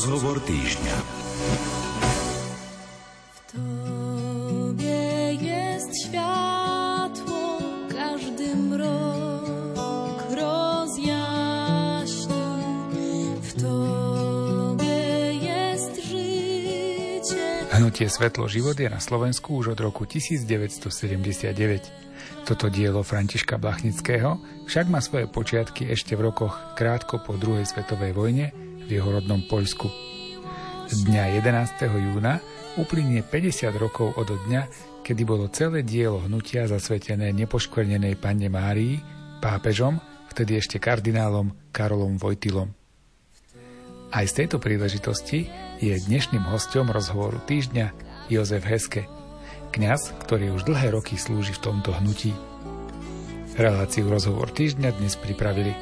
Rozhovor týždňa. Hnutie Svetlo život je na Slovensku už od roku 1979. Toto dielo Františka Blachnického však má svoje počiatky ešte v rokoch krátko po druhej svetovej vojne v jeho rodnom Poľsku. Dňa 11. júna uplynie 50 rokov od dňa, kedy bolo celé dielo hnutia zasvetené nepoškvrnenej panne Márii, pápežom, vtedy ešte kardinálom Karolom Vojtilom. Aj z tejto príležitosti je dnešným hostom rozhovoru týždňa Jozef Heske, kňaz, ktorý už dlhé roky slúži v tomto hnutí. Reláciu rozhovor týždňa dnes pripravili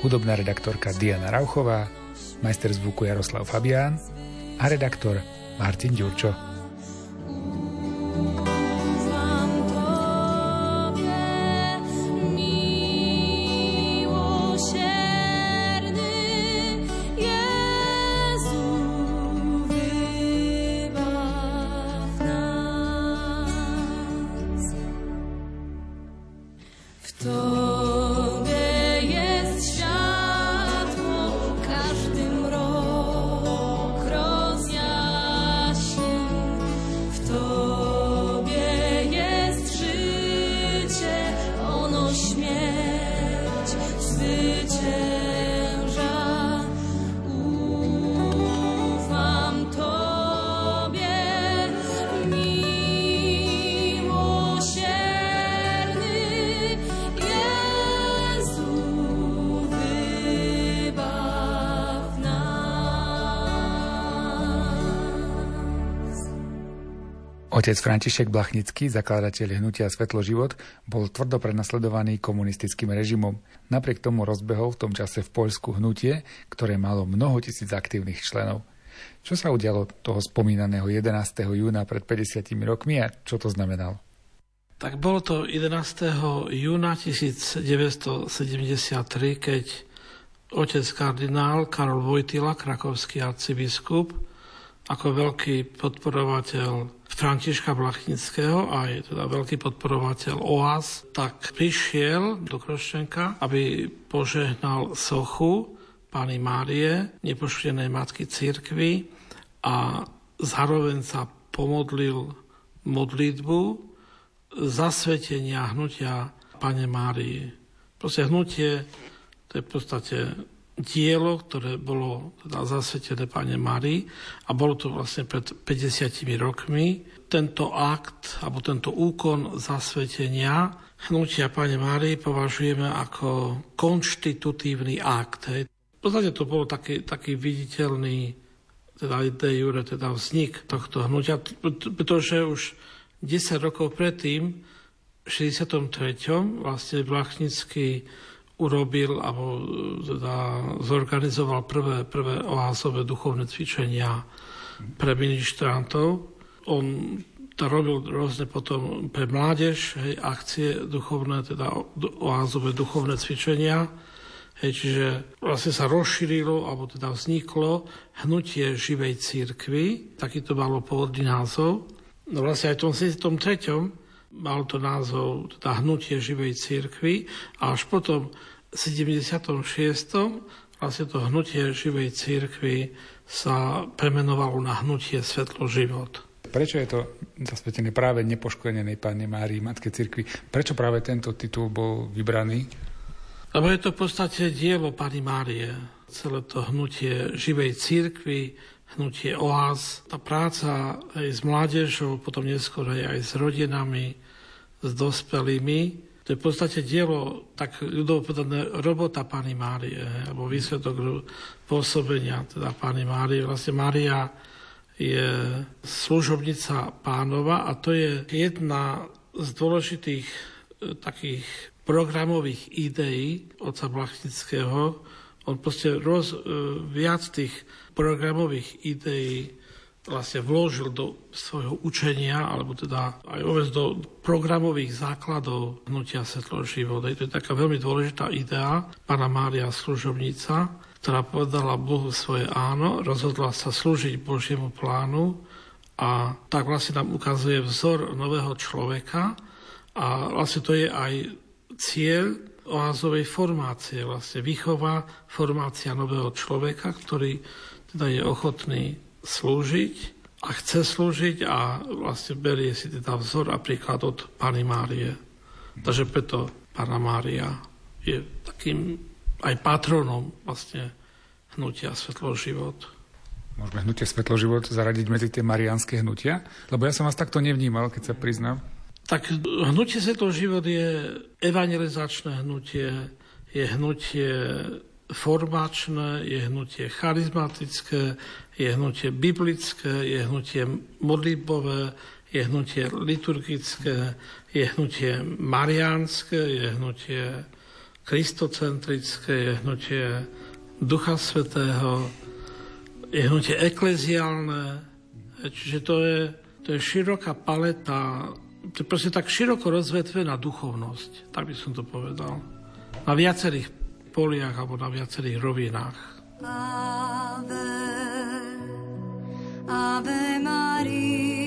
hudobná redaktorka Diana Rauchová, majster zvuku Jaroslav Fabián a redaktor Martin Ďurčo. Otec František Blachnický, zakladateľ hnutia Svetlo život, bol tvrdo prenasledovaný komunistickým režimom. Napriek tomu rozbehol v tom čase v Poľsku hnutie, ktoré malo mnoho tisíc aktívnych členov. Čo sa udialo toho spomínaného 11. júna pred 50 rokmi a čo to znamenalo? Tak bolo to 11. júna 1973, keď otec kardinál Karol Vojtila, krakovský arcibiskup, ako veľký podporovateľ Františka Blachnického a je teda veľký podporovateľ OAS, tak prišiel do Kroščenka, aby požehnal sochu Pány Márie, nepoštenej Matky Církvy a zároveň sa pomodlil modlitbu zasvetenia hnutia Pane Márie. Proste hnutie, to je v podstate dielo, ktoré bolo teda zasvetené Pane Marii a bolo to vlastne pred 50 rokmi. Tento akt, alebo tento úkon zasvetenia hnutia Pane Márii považujeme ako konštitutívny akt. Hej. V podstate to bolo taký, taký viditeľný teda de jure, teda vznik tohto hnutia, pretože už 10 rokov predtým, v 63. vlastne Vlachnický urobil alebo e, teda zorganizoval prvé, prvé oázové duchovné cvičenia pre ministrantov. On to robil rôzne potom pre mládež, hej, akcie duchovné, teda oázové duchovné cvičenia. Hej, čiže vlastne sa rozšírilo, alebo teda vzniklo hnutie živej církvy, taký to malo pôvodný názov. No vlastne aj v tom 73 mal to názov teda Hnutie živej církvy a až potom v 76. vlastne to Hnutie živej církvy sa premenovalo na Hnutie Svetlo život. Prečo je to zasvetené práve nepoškvrnenej Pane Márii, Matke Cirkvi? Prečo práve tento titul bol vybraný? Lebo je to v podstate dielo Pani Márie. Celé to hnutie živej církvy, hnutie oáz, tá práca aj s mládežou, potom neskôr aj, aj s rodinami, s dospelými. To je v podstate dielo, tak ľudovo povedané, robota Pani Márie, alebo výsledok pôsobenia teda Pani Márie. Vlastne Mária je služobnica pánova a to je jedna z dôležitých e, takých programových ideí oca Blachnického. On proste roz, e, viac tých programových ideí vlastne vložil do svojho učenia, alebo teda aj uvez do programových základov hnutia Svetlo život. To je taká veľmi dôležitá idea pána Mária Služobnica, ktorá povedala Bohu svoje áno, rozhodla sa slúžiť Božiemu plánu a tak vlastne nám ukazuje vzor nového človeka a vlastne to je aj cieľ oázovej formácie, vlastne výchova, formácia nového človeka, ktorý teda je ochotný slúžiť a chce slúžiť a vlastne berie si teda vzor a príklad od Pany Márie. Takže preto Pána Mária je takým aj patronom vlastne hnutia Svetlo život. Môžeme hnutie Svetlo život zaradiť medzi tie marianské hnutia? Lebo ja som vás takto nevnímal, keď sa priznám. Tak hnutie Svetlo život je evangelizačné hnutie, je hnutie formačné, je hnutie charizmatické, je hnutie biblické, je hnutie modlitbové, je hnutie liturgické, je hnutie mariánske, je hnutie kristocentrické, je hnutie Ducha Svetého, je hnutie ekleziálne, čiže to je, to je široká paleta, to je proste tak široko rozvetvená duchovnosť, tak by som to povedal. Na viacerých poliach alebo na viacerých rovinách. Ave, Ave Maria.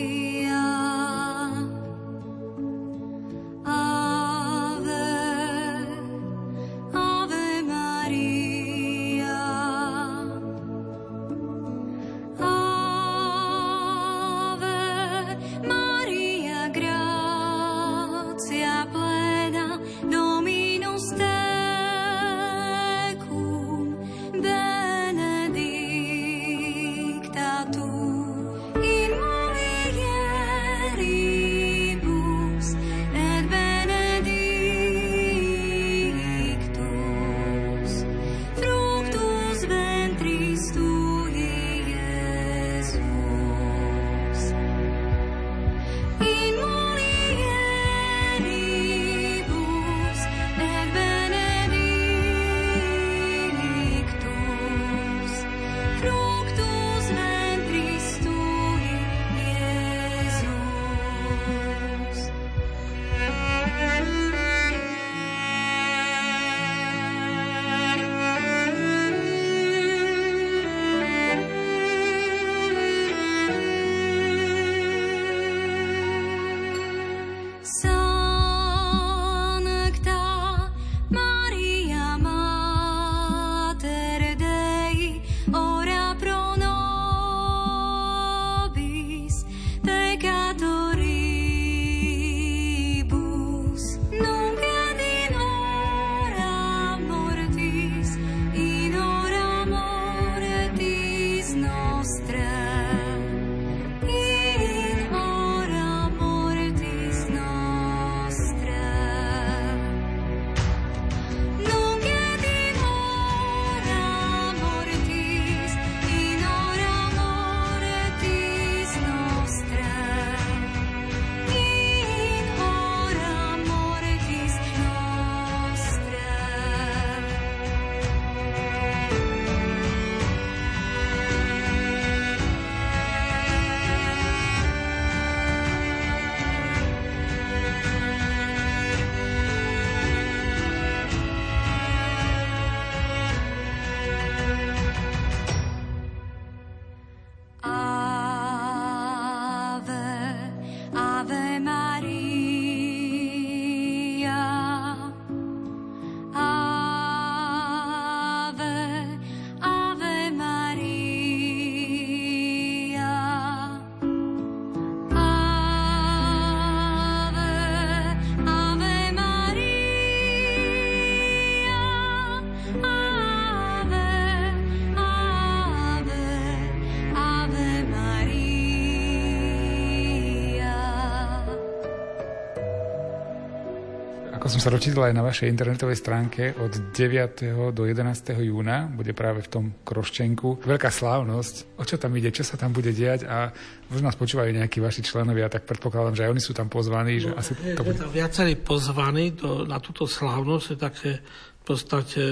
Som sa dočítal aj na vašej internetovej stránke, od 9. do 11. júna bude práve v tom Kroščenku veľká slávnosť. O čo tam ide, čo sa tam bude diať a možno nás počúvajú nejakí vaši členovia, tak predpokladám, že aj oni sú tam pozvaní. Že no, asi je, to bude... tam viacerí pozvaní do, na túto slávnosť, je také v podstate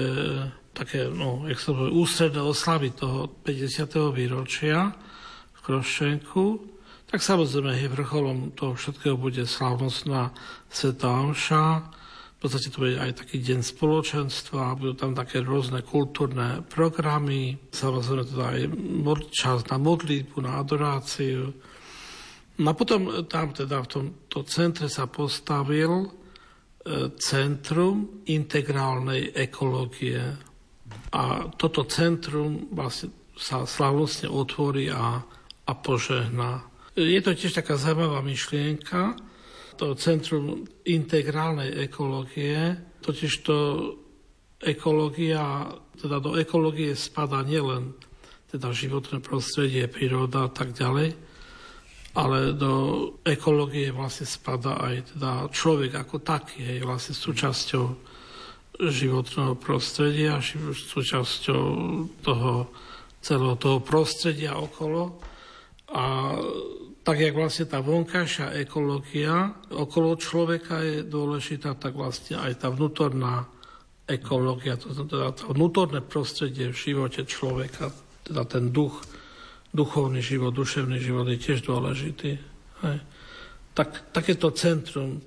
také, no, jak sa povie, ústredné oslavy toho 50. výročia v Kroščenku. Tak samozrejme, vrcholom toho všetkého bude slávnostná Sveta Omša, v podstate to bude aj taký deň spoločenstva, budú tam také rôzne kultúrne programy, samozrejme teda aj čas na modlitbu, na adoráciu. No a potom tam teda v tomto centre sa postavil e, Centrum integrálnej ekológie. A toto centrum vlastne sa slavnostne otvorí a, a požehná. Je to tiež taká zaujímavá myšlienka, to Centrum integrálnej ekológie, totiž to ekológia, teda do ekológie spada nielen teda životné prostredie, príroda a tak ďalej, ale do ekológie vlastne spada aj teda človek ako taký, je vlastne súčasťou životného prostredia, súčasťou toho celého toho prostredia okolo. A tak jak vlastne tá vonkajšia ekológia okolo človeka je dôležitá, tak vlastne aj tá vnútorná ekológia, to znamená to vnútorné prostredie v živote človeka, teda ten duch, duchovný život, duševný život je tiež dôležitý. Hej. Tak, takéto centrum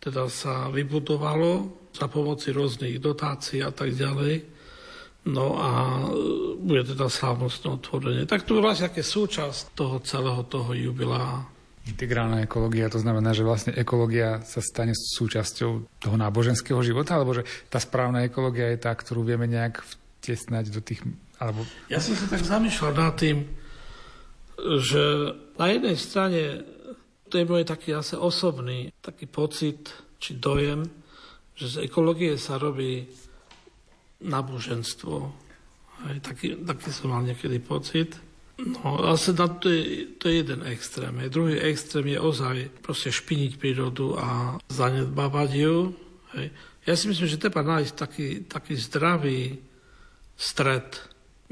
teda sa vybudovalo za pomoci rôznych dotácií a tak ďalej. No a e, bude teda slávnostné otvorenie. Tak to je vlastne také súčasť toho celého toho jubilá. Integrálna ekológia, to znamená, že vlastne ekológia sa stane súčasťou toho náboženského života, alebo že tá správna ekológia je tá, ktorú vieme nejak vtesnať do tých... Alebo... Ja som sa tak zamýšľal nad tým, že na jednej strane to je môj taký asi osobný taký pocit, či dojem, že z ekológie sa robí náboženstvo. Aj, taký, taký som mal niekedy pocit. No, asi na to, je, to je jeden extrém. Aj druhý extrém je ozaj proste špiniť prírodu a zanedbávať ju. Hej. Ja si myslím, že treba nájsť taký, taký zdravý stred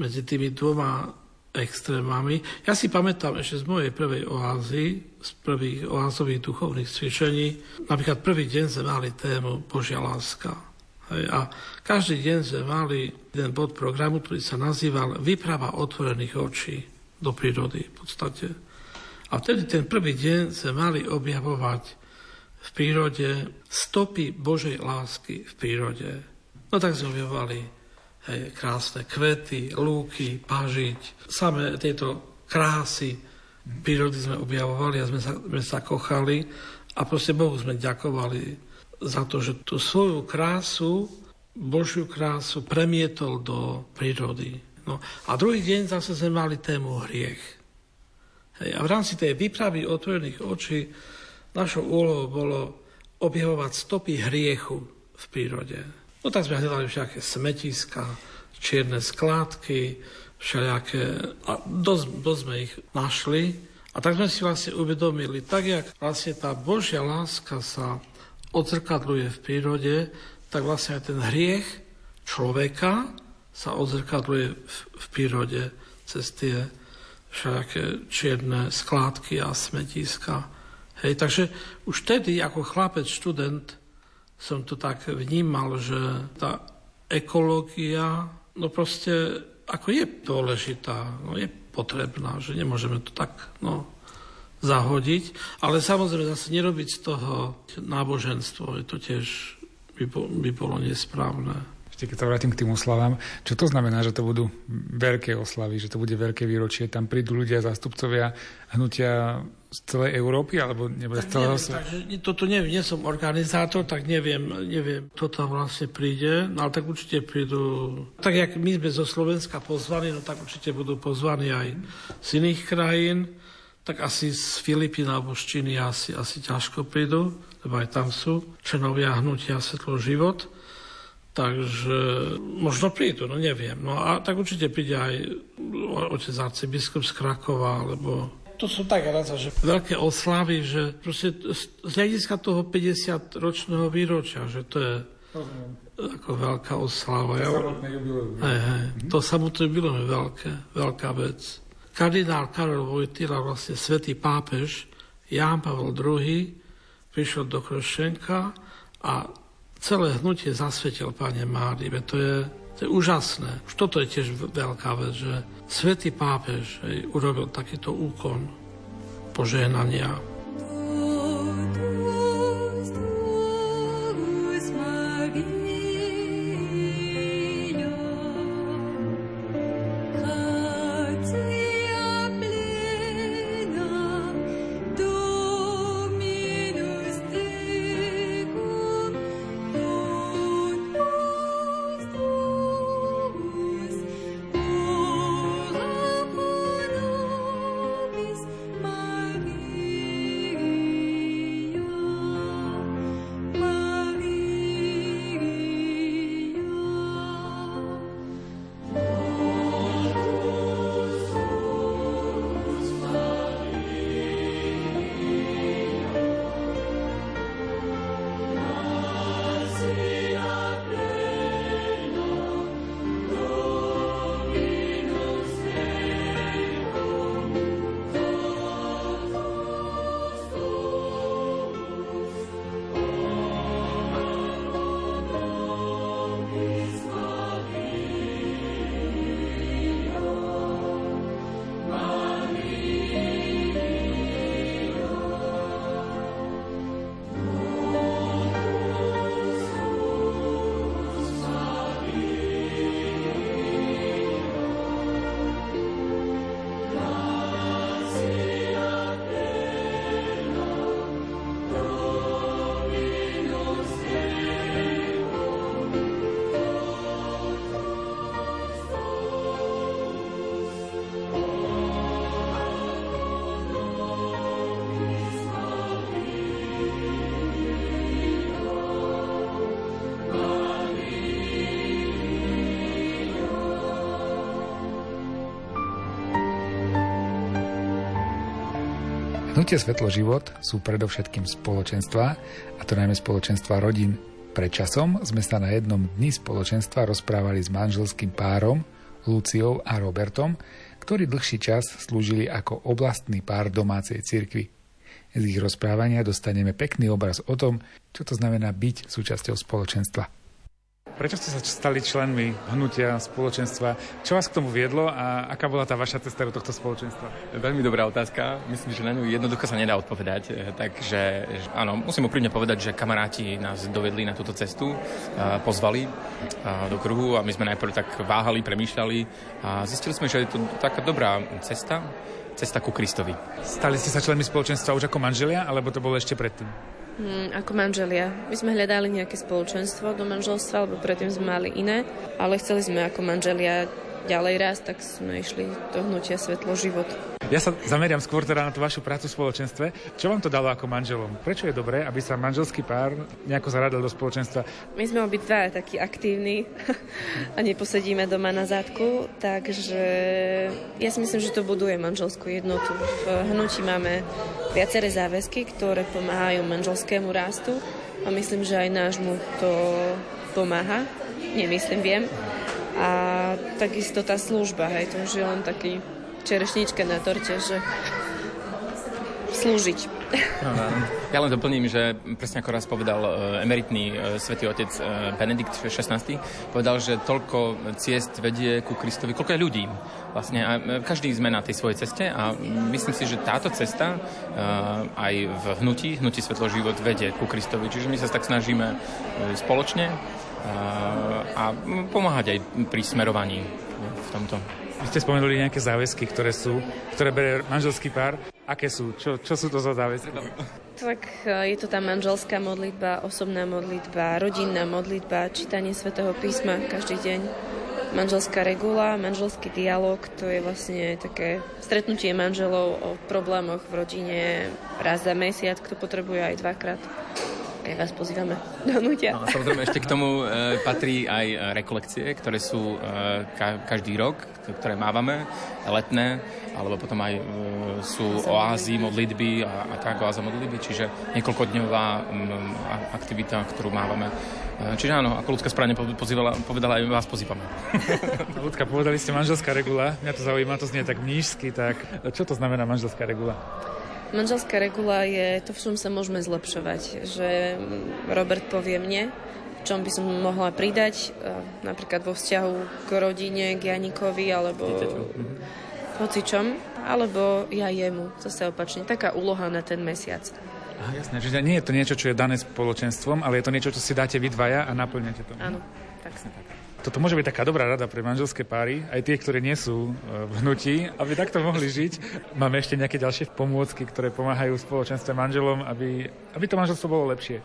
medzi tými dvoma extrémami. Ja si pamätám ešte z mojej prvej oázy, z prvých oázových duchovných cvičení, napríklad prvý deň sme mali tému Božia láska. A každý deň sme mali jeden bod programu, ktorý sa nazýval Výprava otvorených očí do prírody v podstate. A vtedy ten prvý deň sme mali objavovať v prírode stopy Božej lásky v prírode. No tak sme objavovali hej, krásne kvety, lúky, pažiť, samé tieto krásy prírody sme objavovali a sme sa, sme sa kochali a proste Bohu sme ďakovali za to, že tú svoju krásu, Božiu krásu premietol do prírody. No, a druhý deň zase sme mali tému hriech. Hej, a v rámci tej výpravy otvorených očí našou úlohou bolo objavovať stopy hriechu v prírode. No tak sme hľadali všaké smetiska, čierne skládky, všelijaké, a dosť, dosť sme ich našli. A tak sme si vlastne uvedomili, tak jak vlastne tá Božia láska sa odzrkadluje v prírode, tak vlastne aj ten hriech človeka sa odzrkadluje v, v prírode cez tie všaké čierne skládky a smetiska. Hej, takže už vtedy ako chlapec, študent som to tak vnímal, že tá ekológia, no proste ako je dôležitá, no je potrebná, že nemôžeme to tak, no, zahodiť, ale samozrejme zase nerobiť z toho náboženstvo, to tiež by, by bolo nesprávne. Ešte keď sa vrátim k tým oslavám, čo to znamená, že to budú veľké oslavy, že to bude veľké výročie, tam prídu ľudia, zástupcovia hnutia z celej Európy, alebo nebude z celého sveta? Toto neviem, nie som organizátor, tak neviem, neviem, kto tam vlastne príde, no ale tak určite prídu, tak jak my sme zo Slovenska pozvaní, no tak určite budú pozvaní aj z iných krajín tak asi z Filipín alebo z Číny asi, asi ťažko prídu, lebo aj tam sú členovia hnutia Svetlo život. Takže možno prídu, no neviem. No a tak určite príde aj otec arcibiskup z Krakova, alebo to sú tak raz, že veľké oslavy, že proste z hľadiska toho 50-ročného výročia, že to je ako veľká oslava. To jubileum. Hej, hej, to samotné jubileum je veľké, veľká vec kardinál Karol Vojtila, vlastne svätý pápež Ján Pavel II prišiel do Krošenka a celé hnutie zasvetil Pane Mári. To je, to je úžasné. Už toto je tiež veľká vec, že svätý pápež urobil takýto úkon požehnania. Hnutie Svetlo život sú predovšetkým spoločenstva, a to najmä spoločenstva rodín. Pred časom sme sa na jednom dni spoločenstva rozprávali s manželským párom, Luciou a Robertom, ktorí dlhší čas slúžili ako oblastný pár domácej cirkvi. Z ich rozprávania dostaneme pekný obraz o tom, čo to znamená byť súčasťou spoločenstva. Prečo ste sa stali členmi hnutia spoločenstva? Čo vás k tomu viedlo a aká bola tá vaša cesta do tohto spoločenstva? Veľmi dobrá otázka. Myslím, že na ňu jednoducho sa nedá odpovedať. Takže áno, musím úprimne povedať, že kamaráti nás dovedli na túto cestu, pozvali do kruhu a my sme najprv tak váhali, premýšľali a zistili sme, že je to taká dobrá cesta, cesta ku Kristovi. Stali ste sa členmi spoločenstva už ako manželia, alebo to bolo ešte predtým? Hmm, ako manželia. My sme hľadali nejaké spoločenstvo do manželstva, lebo predtým sme mali iné, ale chceli sme ako manželia ďalej raz, tak sme išli do hnutia Svetlo život. Ja sa zameriam skôr teda na tú vašu prácu v spoločenstve. Čo vám to dalo ako manželom? Prečo je dobré, aby sa manželský pár nejako zaradil do spoločenstva? My sme obidva takí aktívni a neposedíme doma na zadku, takže ja si myslím, že to buduje manželskú jednotu. V hnutí máme viaceré záväzky, ktoré pomáhajú manželskému rastu a myslím, že aj nášmu to pomáha. Nemyslím, viem. A takisto tá služba, hej, to už je len taký čerešnička na torte, že slúžiť. Ja len doplním, že presne ako raz povedal e, emeritný e, svätý otec e, Benedikt XVI, povedal, že toľko ciest vedie ku Kristovi, koľko je ľudí. Vlastne a každý sme na tej svojej ceste a myslím si, že táto cesta aj v hnutí, hnutí Svetlo život vedie ku Kristovi. Čiže my sa tak snažíme spoločne a pomáhať aj pri smerovaní v tomto. Vy ste spomenuli nejaké záväzky, ktoré sú, ktoré berie manželský pár. Aké sú? Čo, čo sú to za záväzky? Tak e, je to tá manželská modlitba, osobná modlitba, rodinná modlitba, čítanie svätého písma každý deň, manželská regula, manželský dialog, to je vlastne také stretnutie manželov o problémoch v rodine raz za mesiac, kto potrebuje aj dvakrát aj vás pozývame do hnutia. No, samozrejme, ešte k tomu e, patrí aj e, rekolekcie, ktoré sú e, ka- každý rok, ktoré mávame, letné, alebo potom aj e, sú oázy modlitby a, a tak oáza modlitby, čiže niekoľkodňová m, aktivita, ktorú mávame. E, čiže áno, ako ľudská správne pozývala, povedala, aj vás pozývame. Ľudská, povedali ste manželská regula, mňa to zaujíma, to znie tak mnížsky, tak čo to znamená manželská regula? Manželská regula je to, v čom sa môžeme zlepšovať. Že Robert povie mne, v čom by som mohla pridať, e, napríklad vo vzťahu k rodine, k Janikovi, alebo hoci čom, alebo ja jemu, zase opačne. Taká úloha na ten mesiac. Aha, jasné, čiže nie je to niečo, čo je dané spoločenstvom, ale je to niečo, čo si dáte vy dvaja a naplňate to. Áno, tak. tak. Toto môže byť taká dobrá rada pre manželské páry, aj tie, ktoré nie sú e, v hnutí, aby takto mohli žiť. Máme ešte nejaké ďalšie pomôcky, ktoré pomáhajú spoločenstve manželom, aby, aby to manželstvo bolo lepšie.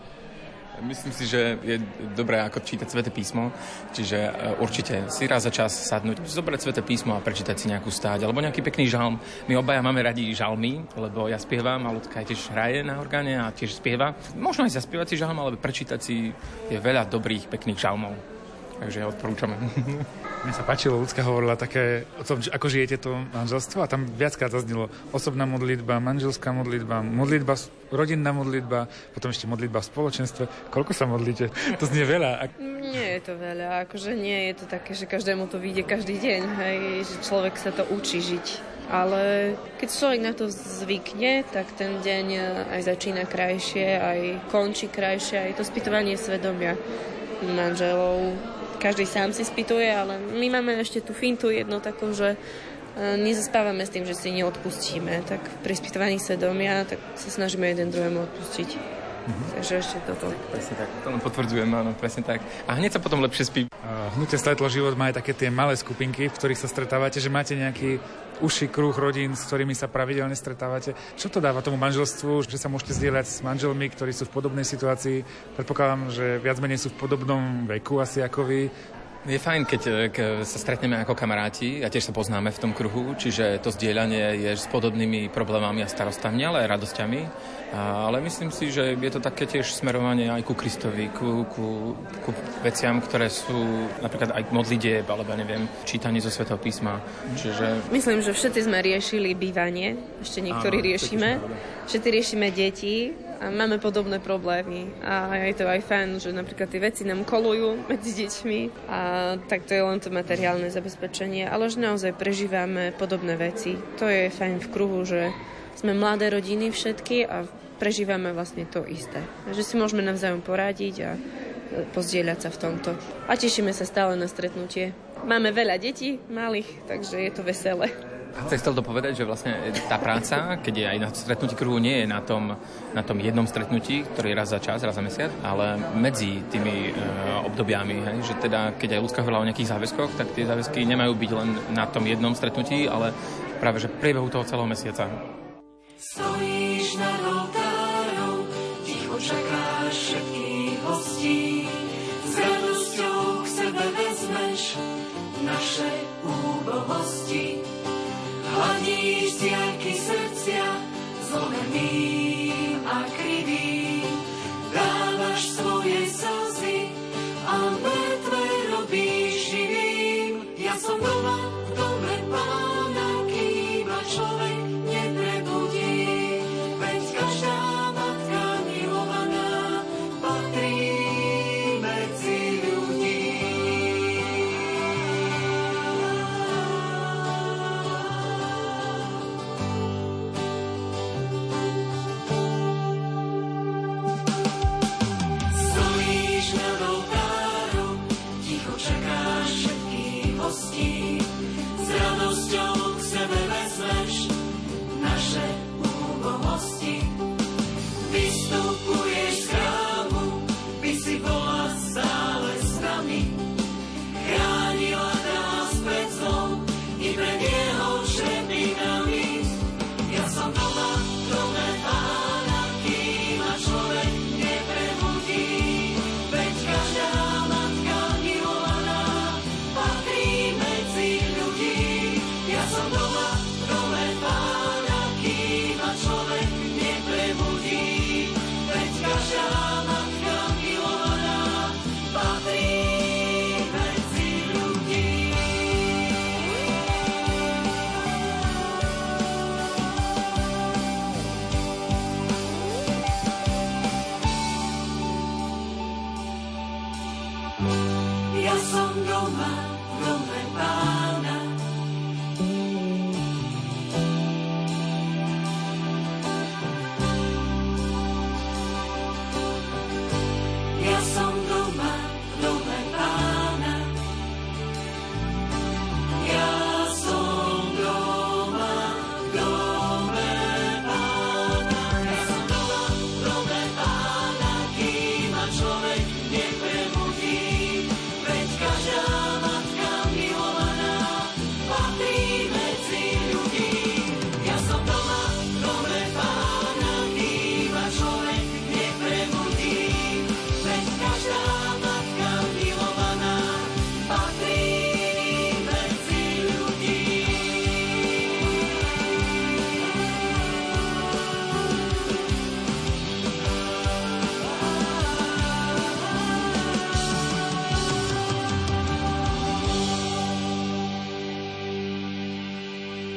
Myslím si, že je dobré ako čítať Sveté písmo, čiže e, určite si raz za čas sadnúť, zobrať Sveté písmo a prečítať si nejakú stáť, alebo nejaký pekný žalm. My obaja máme radi žalmy, lebo ja spievam a ľudka tiež hraje na orgáne a tiež spieva. Možno aj zaspievať si žalm, ale prečítať si je veľa dobrých, pekných žalmov takže odporúčame. Mne sa páčilo, ľudská hovorila také o tom, ako žijete to manželstvo a tam viackrát zaznelo osobná modlitba, manželská modlitba, modlitba, rodinná modlitba, potom ešte modlitba v spoločenstve. Koľko sa modlíte? To znie veľa. Nie je to veľa, akože nie je to také, že každému to vyjde každý deň, hej, že človek sa to učí žiť. Ale keď človek na to zvykne, tak ten deň aj začína krajšie, aj končí krajšie, aj to spýtovanie svedomia manželov každý sám si spýtuje, ale my máme ešte tú fintu jedno takú, že e, nezaspávame s tým, že si neodpustíme. Tak pri spýtovaní svedomia tak sa snažíme jeden druhému odpustiť. Mm-hmm. Takže ešte toto. Presne tak, to len potvrdzujem, áno, presne tak. A hneď sa potom lepšie spí. Hnutie Svetlo život má aj také tie malé skupinky, v ktorých sa stretávate, že máte nejaký uši kruh rodín, s ktorými sa pravidelne stretávate. Čo to dáva tomu manželstvu, že sa môžete zdieľať s manželmi, ktorí sú v podobnej situácii? Predpokladám, že viac menej sú v podobnom veku asi ako vy. Je fajn, keď, keď sa stretneme ako kamaráti a tiež sa poznáme v tom kruhu, čiže to zdieľanie je s podobnými problémami a starostami, ale aj radosťami. Ale myslím si, že je to také tiež smerovanie aj ku Kristovi, ku, ku, ku veciam, ktoré sú napríklad aj modlitieb, alebo neviem, čítanie zo Svetého písma. Čiže... Myslím, že všetci sme riešili bývanie, ešte niektorí Áno, riešime. Všetci riešime deti, a máme podobné problémy. A je to aj fajn, že napríklad tie veci nám kolujú medzi deťmi a tak to je len to materiálne zabezpečenie, ale že naozaj prežívame podobné veci. To je fajn v kruhu, že sme mladé rodiny všetky a prežívame vlastne to isté. Že si môžeme navzájom poradiť a pozdieľať sa v tomto. A tešíme sa stále na stretnutie. Máme veľa detí, malých, takže je to veselé. Chcem chcel to povedať, že vlastne tá práca, keď je aj na stretnutí kruhu, nie je na tom, na tom jednom stretnutí, ktorý je raz za čas, raz za mesiac, ale medzi tými e, obdobiami. Hej? Že teda, keď aj ľudská hovorila o nejakých záväzkoch, tak tie záväzky nemajú byť len na tom jednom stretnutí, ale práve že priebehu toho celého mesiaca. Stojíš na oltárom, ticho čakáš všetkých hostí, naše úbohosti Hladíš diaľky srdcia, zlomeným a krivým.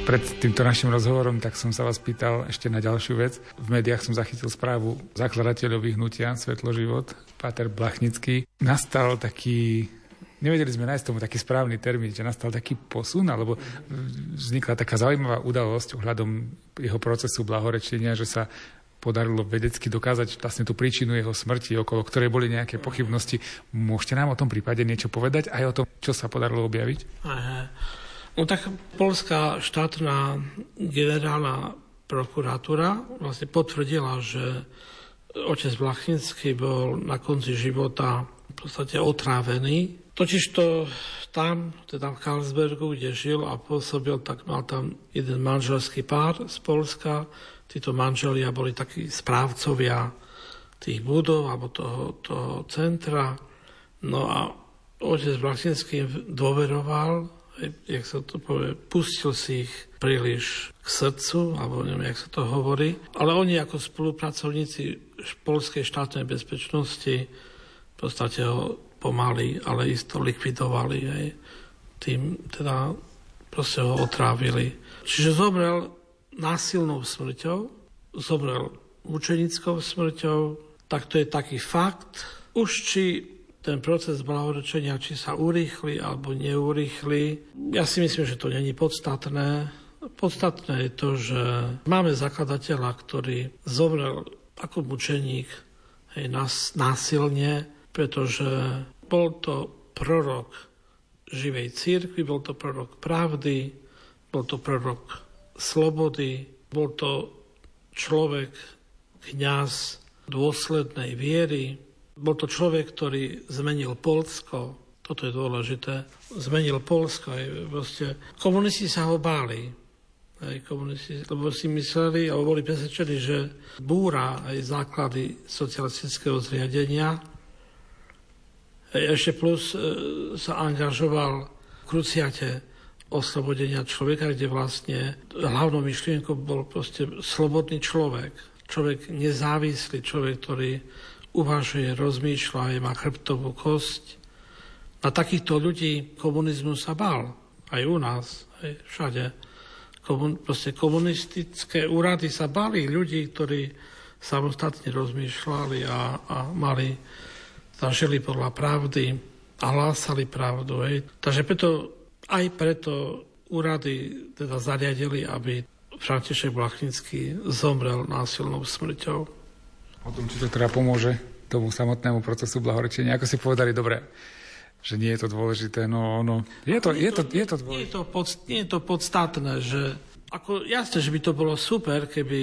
Pred týmto našim rozhovorom tak som sa vás pýtal ešte na ďalšiu vec. V médiách som zachytil správu zakladateľov hnutia Svetlo život, Páter Blachnický. Nastal taký nevedeli sme nájsť tomu taký správny termín, že nastal taký posun, alebo vznikla taká zaujímavá udalosť ohľadom jeho procesu blahorečenia, že sa podarilo vedecky dokázať vlastne tú príčinu jeho smrti, okolo ktorej boli nejaké pochybnosti. Môžete nám o tom prípade niečo povedať, aj o tom, čo sa podarilo objaviť? Aha. No tak polská štátna generálna prokuratúra vlastne potvrdila, že otec Blachnický bol na konci života v podstate otrávený. Totiž to tam, teda v Karlsbergu, kde žil a pôsobil, tak mal tam jeden manželský pár z Polska. Títo manželia boli takí správcovia tých budov alebo toho, toho centra. No a otec Vlasinský dôveroval, jak sa to povie, pustil si ich príliš k srdcu, alebo neviem, jak sa to hovorí. Ale oni ako spolupracovníci polskej štátnej bezpečnosti v podstate ho pomaly, ale isto likvidovali. Hej. Tým teda proste ho otrávili. Čiže zomrel násilnou smrťou, zomrel mučenickou smrťou, tak to je taký fakt. Už či ten proces blahorečenia, či sa urýchli alebo neurýchli. Ja si myslím, že to není podstatné. Podstatné je to, že máme zakladateľa, ktorý zomrel ako mučeník hej, nás, násilne, pretože bol to prorok živej církvy, bol to prorok pravdy, bol to prorok slobody, bol to človek, kňaz dôslednej viery, bol to človek, ktorý zmenil Polsko, toto je dôležité, zmenil Polsko. Proste, komunisti sa ho báli, aj komunisti, lebo si mysleli, alebo boli presvedčení, že búra aj základy socialistického zriadenia. Ešte plus e, sa angažoval v kruciate oslobodenia človeka, kde vlastne hlavnou myšlienkou bol proste slobodný človek. Človek nezávislý, človek, ktorý uvažuje, rozmýšľa, má chrbtovú kosť. Na takýchto ľudí komunizmus sa bál. Aj u nás, aj všade. Komun, proste komunistické úrady sa bali ľudí, ktorí samostatne rozmýšľali a, a mali, zažili podľa pravdy a hlásali pravdu. Hej. Takže preto, aj preto úrady teda zariadili, aby František Blachnický zomrel násilnou smrťou o tom, či to teda pomôže tomu samotnému procesu blahorečenia. Ako si povedali, dobre, že nie je to dôležité, no ono... Je to, je to, je to, nie je to, pod, nie je to podstatné, že ako, jasne, že by to bolo super, keby,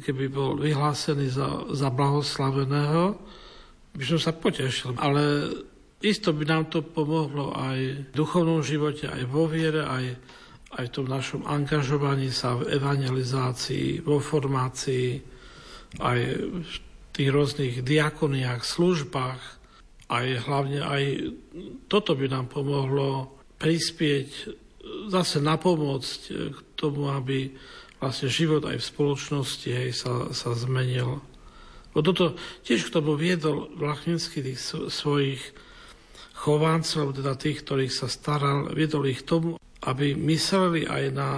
keby bol vyhlásený za, za blahoslaveného, by som sa potešil. Ale isto by nám to pomohlo aj v duchovnom živote, aj vo viere, aj, aj v tom našom angažovaní sa v evangelizácii, vo formácii, aj v tých rôznych diakoniách, službách, aj hlavne aj toto by nám pomohlo prispieť zase napomôcť k tomu, aby vlastne život aj v spoločnosti hej, sa, sa zmenil. Bo toto tiež k tomu viedol Vlachnický tých svojich chovancov, teda tých, ktorých sa staral, viedol ich tomu, aby mysleli aj na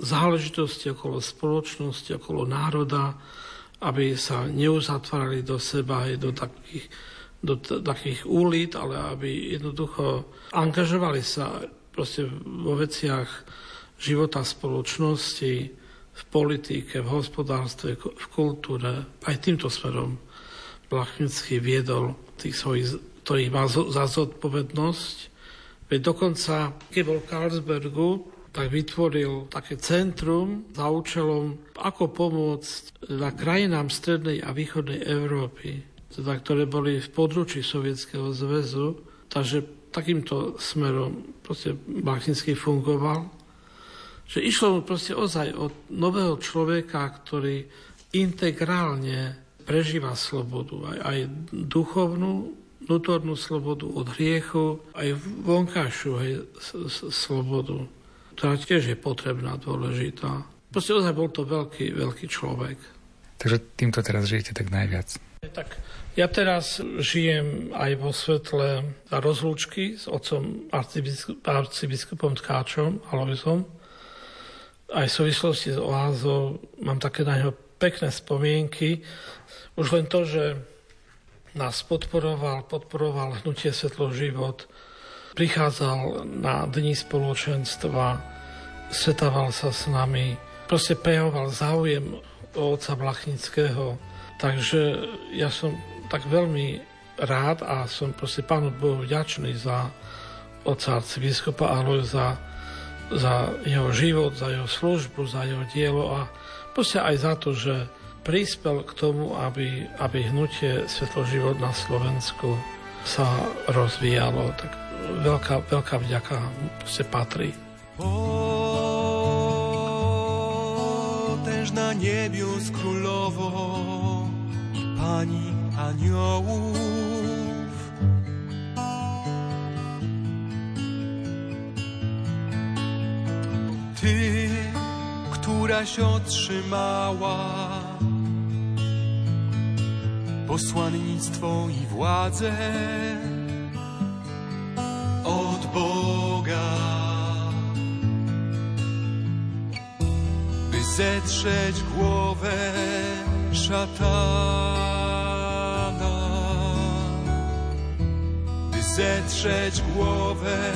záležitosti okolo spoločnosti, okolo národa, aby sa neuzatvárali do seba aj do takých, do t- takých úlit, ale aby jednoducho angažovali sa proste vo veciach života spoločnosti, v politike, v hospodárstve, v kultúre. Aj týmto smerom Blachnický viedol tých svojich, ktorých má za zodpovednosť. Veď dokonca, keď bol v Karlsbergu, tak vytvoril také centrum za účelom, ako pomôcť na krajinám strednej a východnej Európy, teda, ktoré boli v područí Sovietskeho zväzu. Takže takýmto smerom proste Bachnický fungoval. Že išlo mu proste ozaj od nového človeka, ktorý integrálne prežíva slobodu, aj, aj duchovnú, vnútornú slobodu od hriechu, aj vonkajšiu slobodu ktorá tiež je potrebná, dôležitá. Proste ozaj bol to veľký, veľký človek. Takže týmto teraz žijete tak najviac. Tak ja teraz žijem aj vo svetle rozlúčky s otcom arcibiskupom Tkáčom, Alovisom. Aj v súvislosti s oázou mám také na neho pekné spomienky. Už len to, že nás podporoval, podporoval hnutie Svetlo život, prichádzal na dni spoločenstva, stretával sa s nami, proste prejavoval záujem o otca Blachnického. Takže ja som tak veľmi rád a som proste Pánu Bohu vďačný za otca arcibiskupa Aloj za, jeho život, za jeho službu, za jeho dielo a proste aj za to, že prispel k tomu, aby, aby hnutie Svetlo život na Slovensku sa rozvíjalo. Tak veľká, veľká vďaka proste patrí. potężna niebios królowo, pani aniołów. Ty, któraś otrzymała posłannictwo i władzę od Boga. Zetrzeć głowę szatana. zetrzeć głowę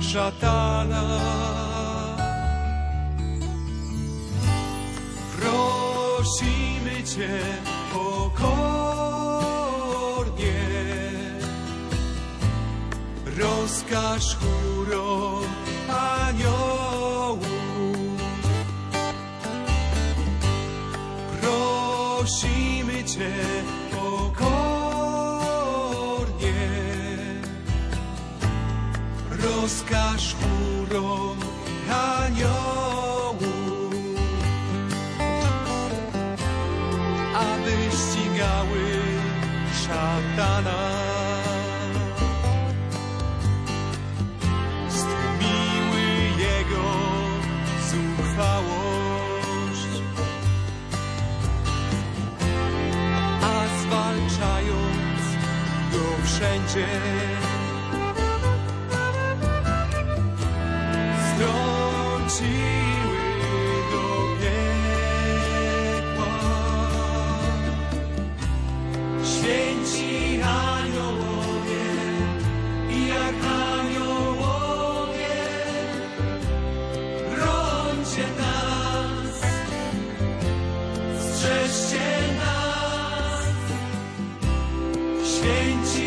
szatana. Prosimy Cię pokornie, rozkaż chórom Prosimy Cię rozkaż chórom aniołów, rzeczy. Strąciły do piekła. Święci aniołowie i aniołowie nas, nas. Święci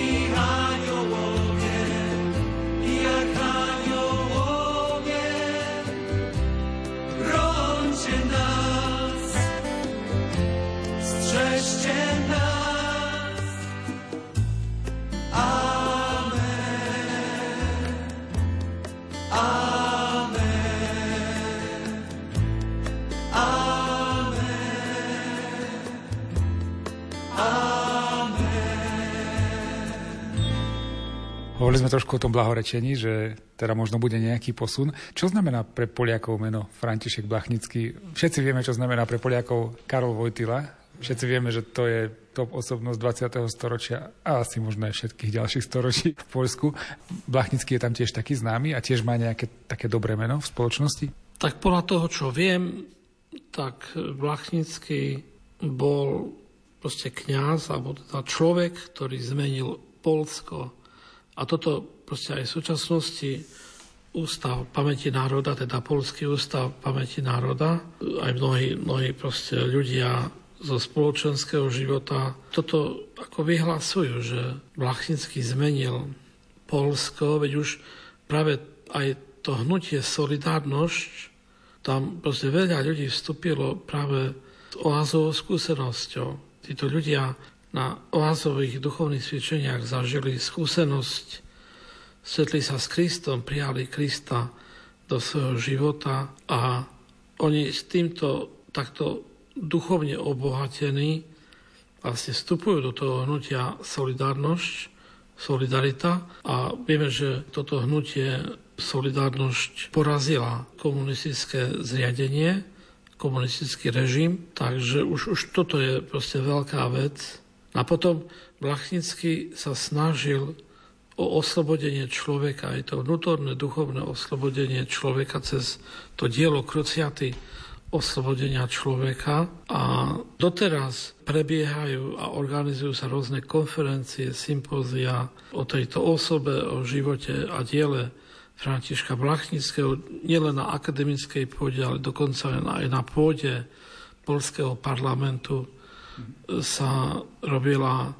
Hovorili sme trošku o tom blahorečení, že teda možno bude nejaký posun. Čo znamená pre Poliakov meno František Blachnický? Všetci vieme, čo znamená pre Poliakov Karol Vojtila. Všetci vieme, že to je top osobnosť 20. storočia a asi možno aj všetkých ďalších storočí v Polsku. Blachnický je tam tiež taký známy a tiež má nejaké také dobré meno v spoločnosti? Tak podľa toho, čo viem, tak Blachnický bol proste kňaz, alebo teda človek, ktorý zmenil Polsko a toto proste aj v súčasnosti Ústav pamäti národa, teda Polský ústav pamäti národa, aj mnohí, mnohí proste ľudia zo spoločenského života toto ako vyhlasujú, že Blachnický zmenil Polsko, veď už práve aj to hnutie Solidárnosť, tam proste veľa ľudí vstúpilo práve s oázovou skúsenosťou. Títo ľudia na oázových duchovných cvičeniach zažili skúsenosť, stretli sa s Kristom, prijali Krista do svojho života a oni s týmto takto duchovne obohatení vlastne vstupujú do toho hnutia solidárnosť, solidarita a vieme, že toto hnutie solidárnosť porazila komunistické zriadenie, komunistický režim, takže už, už toto je proste veľká vec, a potom Blachnický sa snažil o oslobodenie človeka, aj to vnútorné duchovné oslobodenie človeka cez to dielo kruciaty oslobodenia človeka. A doteraz prebiehajú a organizujú sa rôzne konferencie, sympózia o tejto osobe, o živote a diele Františka Blachnického nielen na akademickej pôde, ale dokonca aj na pôde polského parlamentu sa robila,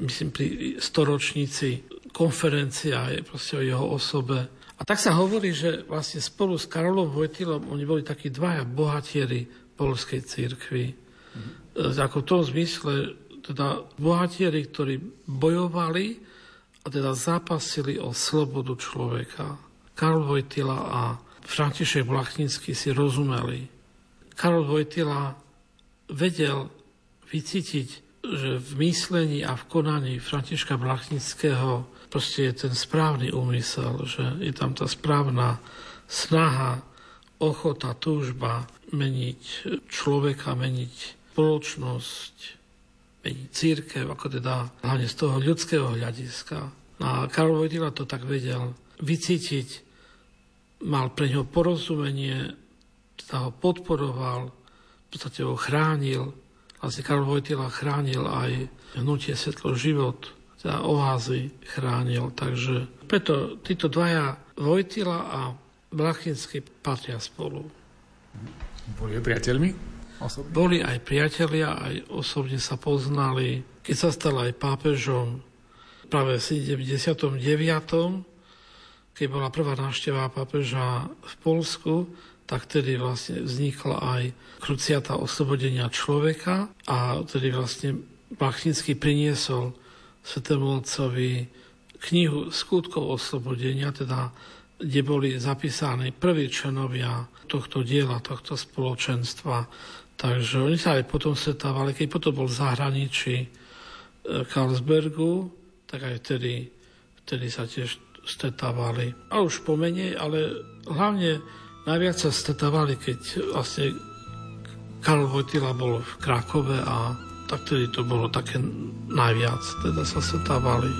myslím, pri storočníci konferencia je proste o jeho osobe. A tak sa hovorí, že vlastne spolu s Karolom Vojtilom oni boli takí dvaja bohatieri polskej církvy. Mm-hmm. Ako v tom zmysle, teda bohatieri, ktorí bojovali a teda zápasili o slobodu človeka. Karol Vojtila a František Blachnický si rozumeli. Karol Vojtila vedel vycítiť, že v myslení a v konaní Františka Blachnického proste je ten správny úmysel, že je tam tá správna snaha ochota, túžba meniť človeka, meniť spoločnosť, meniť církev, ako teda hlavne z toho ľudského hľadiska. A Karol Vojtila to tak vedel vycítiť, mal pre ňo porozumenie, teda ho podporoval, v podstate ho chránil. Vlastne Karol Vojtila chránil aj hnutie Svetlo život, teda oázy chránil. Takže preto títo dvaja Vojtila a Blachinský patria spolu. Boli priateľmi? Osobne? Boli aj priatelia, aj osobne sa poznali. Keď sa stal aj pápežom práve v 79. keď bola prvá návšteva pápeža v Polsku, tak tedy vlastne vznikla aj kruciata oslobodenia človeka a tedy vlastne Bachnický priniesol Svetému Otcovi knihu skutkov oslobodenia, teda kde boli zapísaní prví členovia tohto diela, tohto spoločenstva. Takže oni sa aj potom stretávali, keď potom bol v zahraničí e, Karlsbergu, tak aj vtedy, vtedy sa tiež stretávali. A už pomenej, ale hlavne najviac sa stretávali, keď vlastne Karl Vojtila bol v Krakove a tak tedy to bolo také najviac, teda sa stretávali.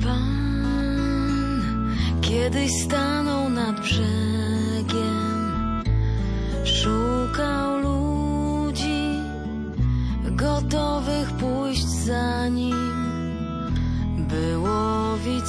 Pán kiedyś stanął nad brzegiem, szukał gotowych pójść za nim, by łowić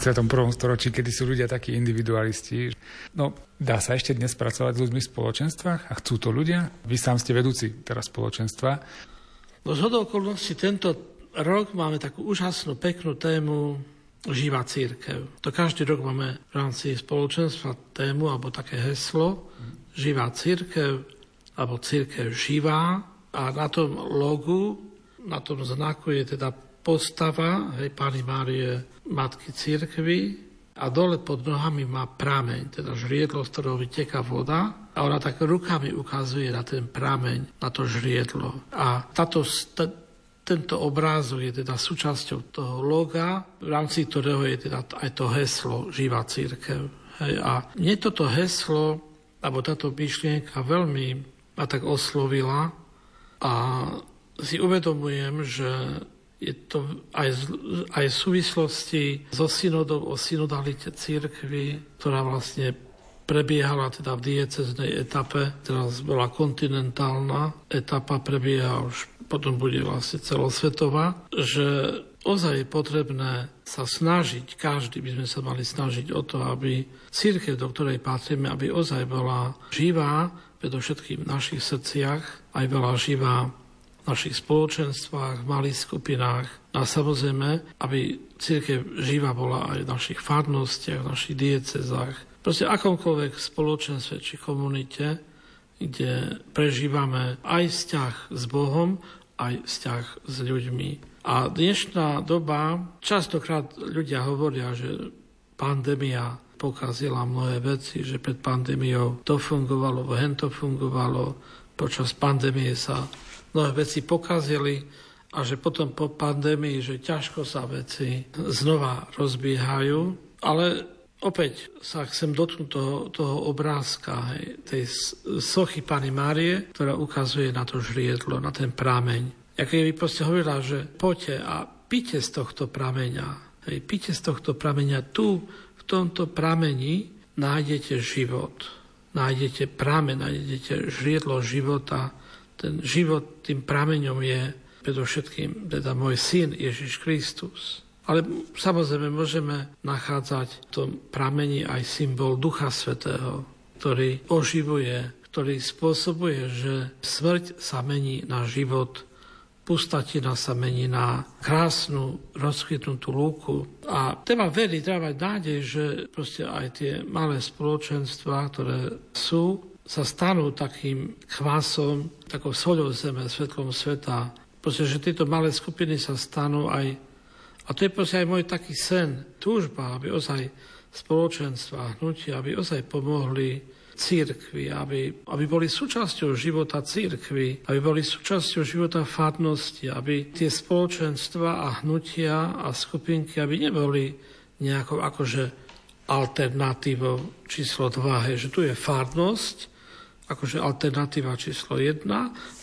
21. storočí, kedy sú ľudia takí individualisti. No, dá sa ešte dnes pracovať s ľuďmi v spoločenstvách a chcú to ľudia? Vy sám ste vedúci teraz spoločenstva. No z okolností tento rok máme takú úžasnú, peknú tému živá církev. To každý rok máme v rámci spoločenstva tému alebo také heslo živá církev alebo církev živá a na tom logu Na tom znaku je teda postava hej, Pani Márie Matky Církvy a dole pod nohami má prameň, teda žriedlo, z ktorého vyteká voda a ona tak rukami ukazuje na ten prameň, na to žriedlo. A táto, t- tento obrázok je teda súčasťou toho loga, v rámci ktorého je teda aj to heslo Živá církev. Hej, a mne toto heslo, alebo táto myšlienka veľmi ma tak oslovila a si uvedomujem, že je to aj, aj v súvislosti so synodou o synodalite církvy, ktorá vlastne prebiehala teda v dieceznej etape, teraz bola kontinentálna etapa, prebieha už potom bude vlastne celosvetová, že ozaj je potrebné sa snažiť, každý by sme sa mali snažiť o to, aby církev, do ktorej patríme, aby ozaj bola živá, predovšetkým v našich srdciach, aj bola živá našich spoločenstvách, v malých skupinách a samozrejme, aby církev živa bola aj v našich farnostiach, v našich diecezách, proste akomkoľvek spoločenstve či komunite, kde prežívame aj vzťah s Bohom, aj vzťah s ľuďmi. A dnešná doba, častokrát ľudia hovoria, že pandémia pokazila mnohé veci, že pred pandémiou to fungovalo, hen to fungovalo, počas pandémie sa mnohé veci pokazili a že potom po pandémii, že ťažko sa veci znova rozbiehajú. Ale opäť sa chcem dotknúť toho, toho obrázka, hej, tej sochy Pany Márie, ktorá ukazuje na to žriedlo, na ten prámeň. Ja keď by proste hovorila, že poďte a pite z tohto prameňa, hej, pite z tohto prameňa, tu v tomto prameni nájdete život, nájdete prameň, nájdete žriedlo života, ten život tým prameňom je predovšetkým teda môj syn Ježiš Kristus. Ale samozrejme môžeme nachádzať v tom pramení aj symbol Ducha Svetého, ktorý oživuje, ktorý spôsobuje, že smrť sa mení na život, pustatina sa mení na krásnu, rozkvitnutú lúku. A treba veriť, treba mať nádej, že proste aj tie malé spoločenstvá, ktoré sú sa stanú takým kvásom, takou soľou zeme, svetlom sveta. Proste, že tieto malé skupiny sa stanú aj, a to je proste aj môj taký sen, túžba, aby ozaj spoločenstva, hnutia, aby ozaj pomohli církvy, aby, aby boli súčasťou života církvy, aby boli súčasťou života fádnosti, aby tie spoločenstva a hnutia a skupinky, aby neboli nejakou akože alternatívou číslo 2, hej, že tu je fádnosť akože alternatíva číslo 1,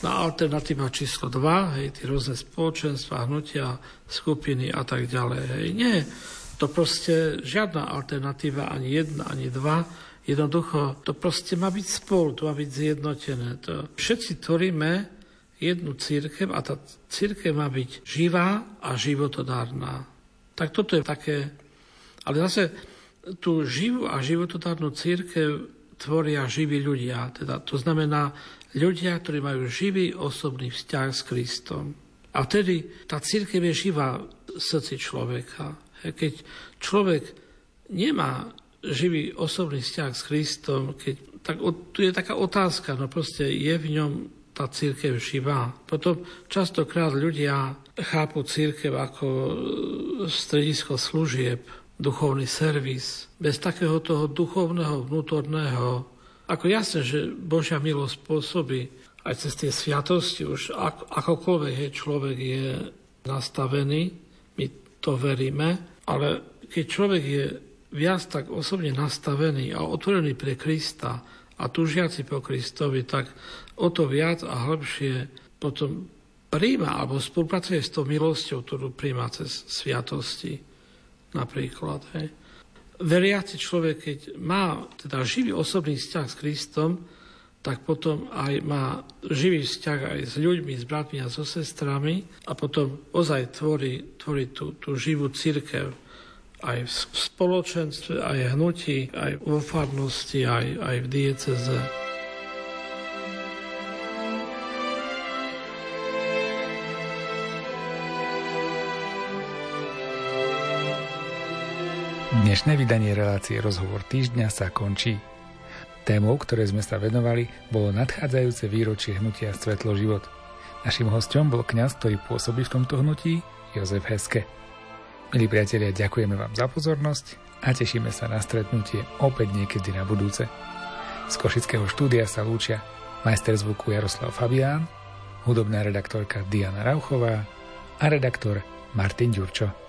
na alternatíva číslo 2, hej, tie rôzne spoločenstva, hnutia, skupiny a tak ďalej. Hej. Nie, to proste žiadna alternatíva, ani jedna, ani dva, jednoducho to proste má byť spolu, to má byť zjednotené. To všetci tvoríme jednu církev a tá církev má byť živá a životodárna. Tak toto je také, ale zase tú živú a životodárnu církev tvoria živí ľudia. Teda to znamená ľudia, ktorí majú živý osobný vzťah s Kristom. A vtedy tá církev je živá v srdci človeka. Keď človek nemá živý osobný vzťah s Kristom, keď, tak tu je taká otázka, no proste je v ňom tá církev živá. Potom častokrát ľudia chápu církev ako stredisko služieb, duchovný servis, bez takého toho duchovného, vnútorného, ako jasne, že Božia milosť spôsobí aj cez tie sviatosti, už ako, akokoľvek hej, človek je nastavený, my to veríme, ale keď človek je viac tak osobne nastavený a otvorený pre Krista a tužiaci po Kristovi, tak o to viac a hĺbšie potom príjma alebo spolupracuje s tou milosťou, ktorú príjma cez sviatosti napríklad. Hej. Veriaci človek, keď má teda živý osobný vzťah s Kristom, tak potom aj má živý vzťah aj s ľuďmi, s bratmi a so sestrami a potom ozaj tvorí, tvorí tú, tú živú církev aj v spoločenstve, aj hnutí, aj vo farnosti, aj, aj v dieceze. Dnešné vydanie relácie Rozhovor týždňa sa končí. Témou, ktoré sme sa venovali, bolo nadchádzajúce výročie hnutia Svetlo život. Našim hostom bol kňaz, ktorý pôsobí v tomto hnutí, Jozef Heske. Milí priatelia, ďakujeme vám za pozornosť a tešíme sa na stretnutie opäť niekedy na budúce. Z Košického štúdia sa lúčia majster zvuku Jaroslav Fabián, hudobná redaktorka Diana Rauchová a redaktor Martin Ďurčo.